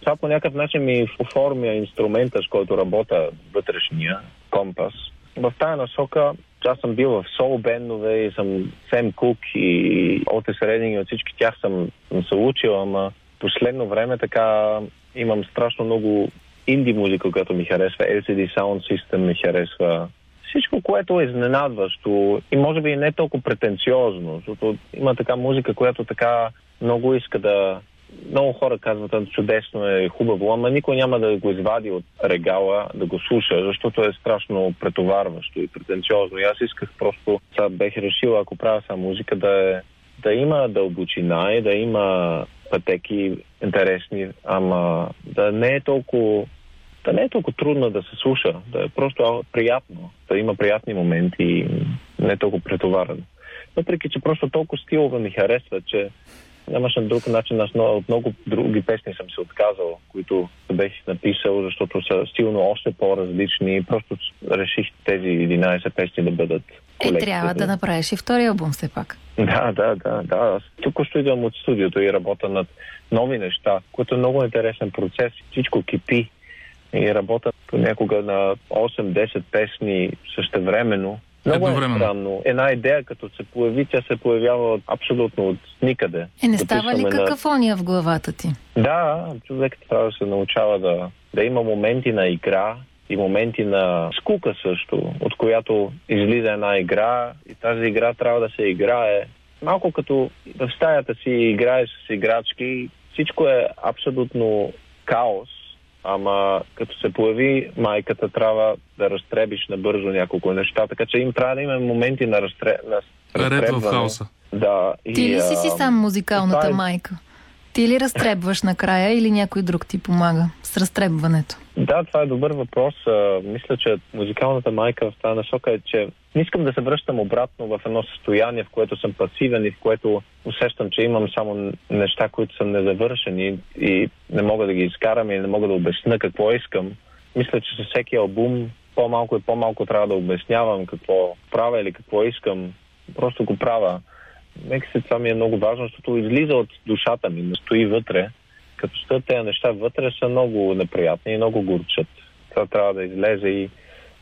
това по някакъв начин ми оформя инструмента, с който работя вътрешния компас. В тази насока аз съм бил в сол бендове и съм Сем Кук и Отес Рединг и от всички тях съм, съм се учил, ама последно време така имам страшно много инди музика, която ми харесва. LCD Sound System ми харесва. Всичко, което е изненадващо и може би не толкова претенциозно, защото има така музика, която така много иска да много хора казват, чудесно е, хубаво, ама никой няма да го извади от регала да го слуша, защото е страшно претоварващо и претенциозно. И аз исках просто, сега бех решил, ако правя са музика, да, е, да има дълбочина и да има пътеки интересни, ама да не е толкова да не е толкова трудно да се слуша, да е просто приятно, да има приятни моменти и не е толкова претоварено. Въпреки, че просто толкова стилове ми харесва, че нямаше друг начин. Аз от много други песни съм се отказал, които бех написал, защото са стилно още по-различни. Просто реших тези 11 песни да бъдат Е, трябва да направиш и втори албум все пак. Да, да, да, да. Аз тук ще идвам от студиото и работя над нови неща, което е много интересен процес. Всичко кипи и работя понякога на 8-10 песни същевременно много е странно. Една идея, като се появи, тя се появява абсолютно от никъде. Е, не става ли какафония на... в главата ти? Да, човек трябва да се научава да, да има моменти на игра и моменти на скука също, от която излиза една игра и тази игра трябва да се играе. Малко като в стаята си играеш с играчки, всичко е абсолютно хаос ама като се появи майката, трябва да разтребиш набързо няколко неща, така че им трябва да има моменти на, разтре... на разтребване. в хаоса. Да. Ти и, ли си си сам музикалната е... майка? Ти ли разтребваш накрая или някой друг ти помага с разтребването? Да, това е добър въпрос. Мисля, че музикалната майка в тази насока е, че не искам да се връщам обратно в едно състояние, в което съм пасивен и в което усещам, че имам само неща, които са незавършени и не мога да ги изкарам и не мога да обясня какво искам. Мисля, че със всеки албум по-малко и по-малко трябва да обяснявам какво правя или какво искам. Просто го правя. Нека се това ми е много важно, защото излиза от душата ми, не стои вътре. Като стоят тези неща вътре са много неприятни и много горчат. Това трябва да излезе и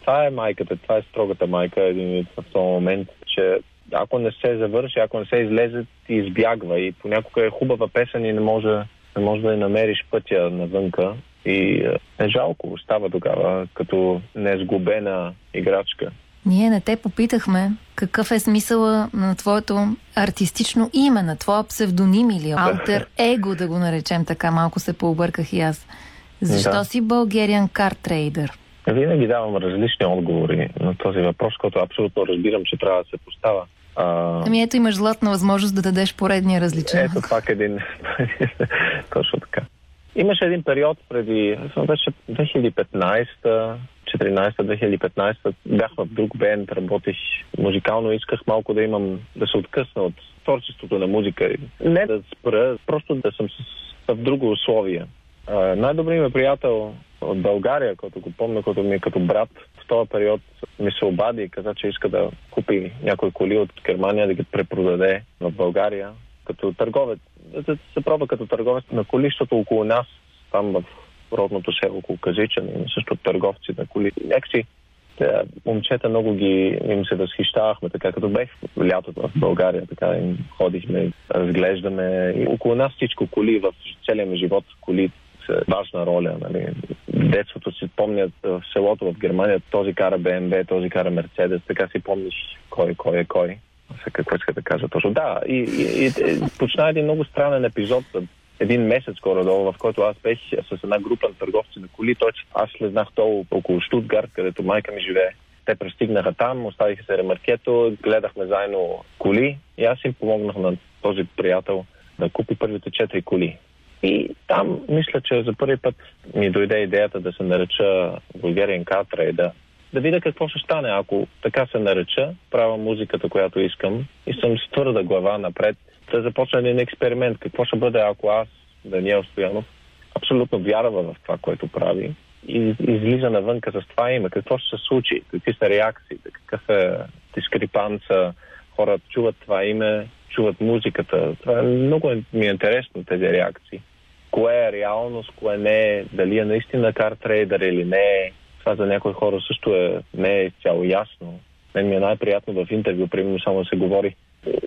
това е майката, това е строгата майка един в този момент, че ако не се завърши, ако не се излезе, ти избягва и понякога е хубава песен и не може, не може да я намериш пътя навънка. И е жалко, става тогава като незгубена играчка. Ние не те попитахме какъв е смисъла на твоето артистично име, на твоя псевдоним или алтер его, да го наречем така, малко се пообърках и аз. Защо да. си Car Trader? Винаги давам различни отговори на този въпрос, който абсолютно разбирам, че трябва да се поставя. А... Ами ето имаш златна възможност да дадеш поредния различен. Ето пак един. Точно така. Имаше един период преди, беше 2015 14-2015 бях в друг бенд, работех музикално, исках малко да имам, да се откъсна от творчеството на музика. Не да спра, просто да съм в друго условие. най-добрият ми приятел от България, който го помня, който ми е като брат, в този период ми се обади и каза, че иска да купи някои коли от Германия, да ги препродаде в България като търговец. Да се пробва като търговец на коли, защото около нас, там в родното село около Казичан, има също търговци на коли. Някакси Те, момчета много ги им се възхищавахме, така като бех лятото в България, така им ходихме, разглеждаме. И около нас всичко коли, в целия ми живот коли важна роля. Нали. Детството си помнят в селото в Германия, този кара БМВ, този кара Мерцедес, така си помниш кой, кой е кой. Какво иска да кажа точно. Да, и, и, и, и почна един много странен епизод един месец горе-долу, в който аз бех с една група на търговци на коли. Точно аз слезнах долу около Штутгарт, където майка ми живее. Те пристигнаха там, оставиха се ремаркето, гледахме заедно коли и аз им помогнах на този приятел да купи първите четири коли. И там мисля, че за първи път ми дойде идеята да се нареча Bulgarian Car Trader, да видя какво ще стане, ако така се нареча, правя музиката, която искам и съм с твърда глава напред да започне един експеримент. Какво ще бъде, ако аз, Даниел Стоянов, абсолютно вярва в това, което прави и излиза навънка с това име. Какво ще се случи? Какви са реакциите? Какъв е дискрепанца? Хората чуват това име, чуват музиката. Това е много ми е интересно, тези реакции. Кое е реалност, кое не е, дали е наистина картрейдър или не е. Това за някои хора също е, не е цяло ясно. Мен ми е най-приятно в интервю, примерно само се говори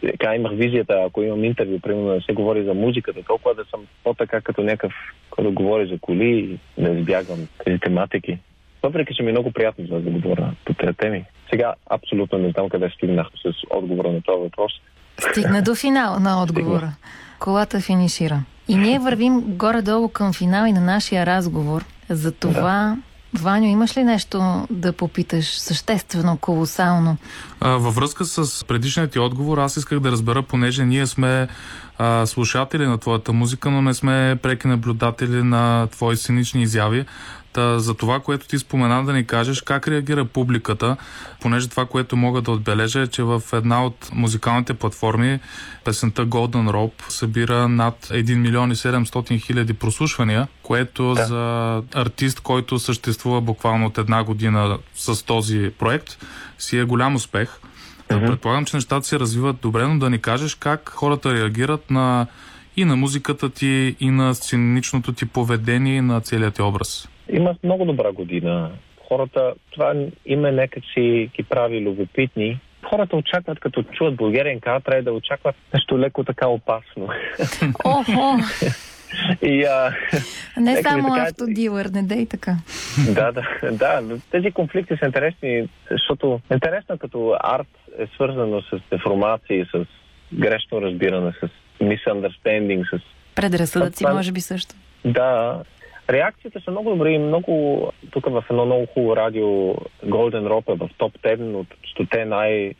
така имах визията, ако имам интервю, примерно да се говори за музиката, толкова да съм по-така като някакъв, който говори за коли, да избягвам тези тематики. Въпреки, че ми е много приятно за да говоря по тези теми. Сега абсолютно не знам къде стигнах с отговора на този въпрос. Стигна до финал на отговора. Стигна. Колата финишира. И ние вървим горе-долу към финал и на нашия разговор. За това да Ваню, имаш ли нещо да попиташ съществено, колосално? А, във връзка с предишният ти отговор, аз исках да разбера, понеже ние сме а, слушатели на твоята музика, но не сме преки наблюдатели на твои сценични изяви. Та, за това, което ти спомена да ни кажеш, как реагира публиката, понеже това, което мога да отбележа е, че в една от музикалните платформи песента Golden Rope събира над 1 милион и 700 хиляди прослушвания, което да. за артист, който съществува буквално от една година с този проект, си е голям успех. Mm-hmm. Предполагам, че нещата се развиват добре, но да ни кажеш как хората реагират на и на музиката ти, и на сценичното ти поведение, и на целият ти образ. Има много добра година. Хората, това име нека си ги прави любопитни. Хората очакват, като чуят българен кар, трябва да очакват нещо леко така опасно. Охо! И, а, не само така... автодилър, не дей така. да, да, да. Тези конфликти са интересни, защото интересно като арт е свързано с деформации, с грешно разбиране, с misunderstanding, с... Предразсъдъци, може би също. Да, Реакциите са много добри и много... Тук в едно много хубаво радио Golden Rope е в топ 10 от 100 най...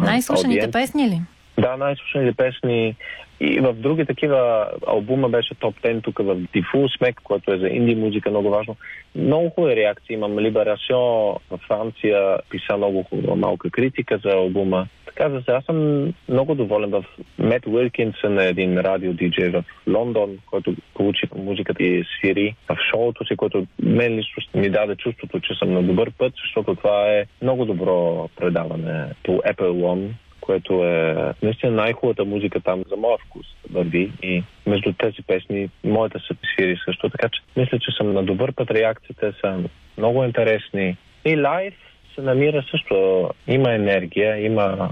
Най-слушаните песни ли? Да, най-слушаните песни. И в други такива албума беше топ 10 тук в Diffuse Смек, което е за инди музика много важно. Много хубави реакции. Имам Liberation в Франция, писа много хубава малка критика за албума. Така за сега съм много доволен в Мет Уилкинсън е един радио диджей в Лондон, който получи музиката и свири в шоуто си, което мен лично ми даде чувството, че съм на добър път, защото това е много добро предаване по Apple One което е наистина най-хубавата музика там за моя вкус върви и между тези песни моята се свири също, така че мисля, че съм на добър път, реакциите са много интересни. И лайф се намира също, има енергия, има...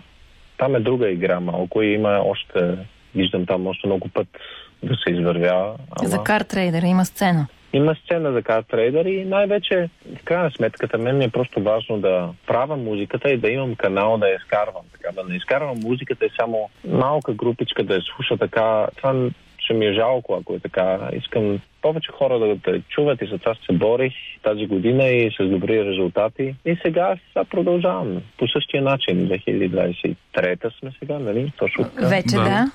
Там е друга игра малко и има още, виждам там още много път да се извървява. Ама... За картрейдера има сцена има сцена за кар трейдър и най-вече в крайна сметката мен ми е просто важно да правя музиката и да имам канал да я изкарвам. Така, да не изкарвам музиката и само малка групичка да я слуша така. Това ще ми е жалко, ако е така. Искам повече хора да те чуват и за това се борих тази година и с добри резултати. И сега, сега продължавам по същия начин. 2023 сме сега, нали? Точно така. Вече да.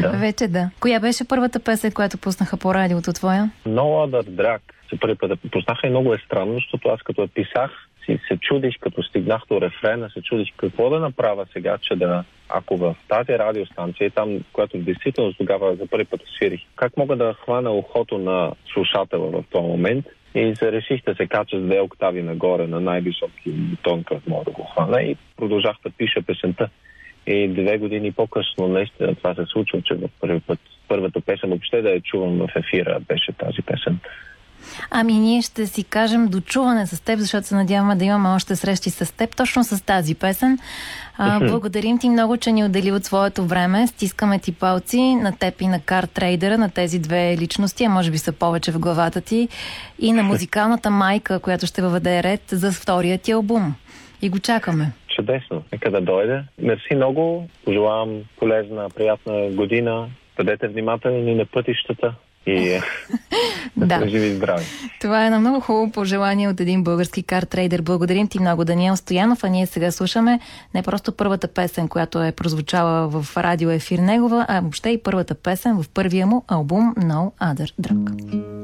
да. Вече да. Коя беше първата песен, която пуснаха по радиото твоя? No Other Drag. За първи път пуснаха и много е странно, защото аз като я писах, си се чудиш, като стигнах до рефрена, се чудиш какво да направя сега, че да, ако в тази радиостанция, там, която действително тогава за първи път свирих, как мога да хвана ухото на слушателя в този момент и се реших да се кача с две октави нагоре на най-високи тон, който мога да го хвана и продължах да пиша песента. И две години по-късно наистина това се случва, че в първи път, първата песен въобще да я чувам в ефира беше тази песен. Ами ние ще си кажем дочуване с теб, защото се надяваме да имаме още срещи с теб, точно с тази песен. А, благодарим ти много, че ни отдели от своето време. Стискаме ти палци на теб и на кар трейдера, на тези две личности, а може би са повече в главата ти, и на музикалната майка, която ще въведе ред за втория ти албум. И го чакаме. Чудесно. Нека да дойде. Мерси много. Пожелавам полезна, приятна година. Бъдете внимателни на пътищата и да. да живи здрави. Това е едно много хубаво пожелание от един български картрейдер. Благодарим ти много, Даниел Стоянов, а ние сега слушаме не просто първата песен, която е прозвучала в радио ефир негова, а въобще и първата песен в първия му албум No Other Drug.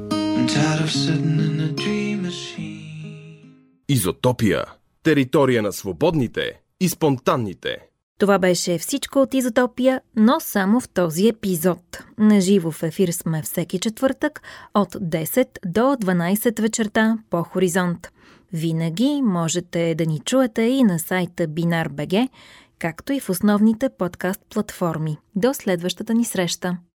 Изотопия. Територия на свободните и спонтанните. Това беше всичко от Изотопия, но само в този епизод. На живо в ефир сме всеки четвъртък от 10 до 12 вечерта по Хоризонт. Винаги можете да ни чуете и на сайта Binar.bg, както и в основните подкаст платформи. До следващата ни среща!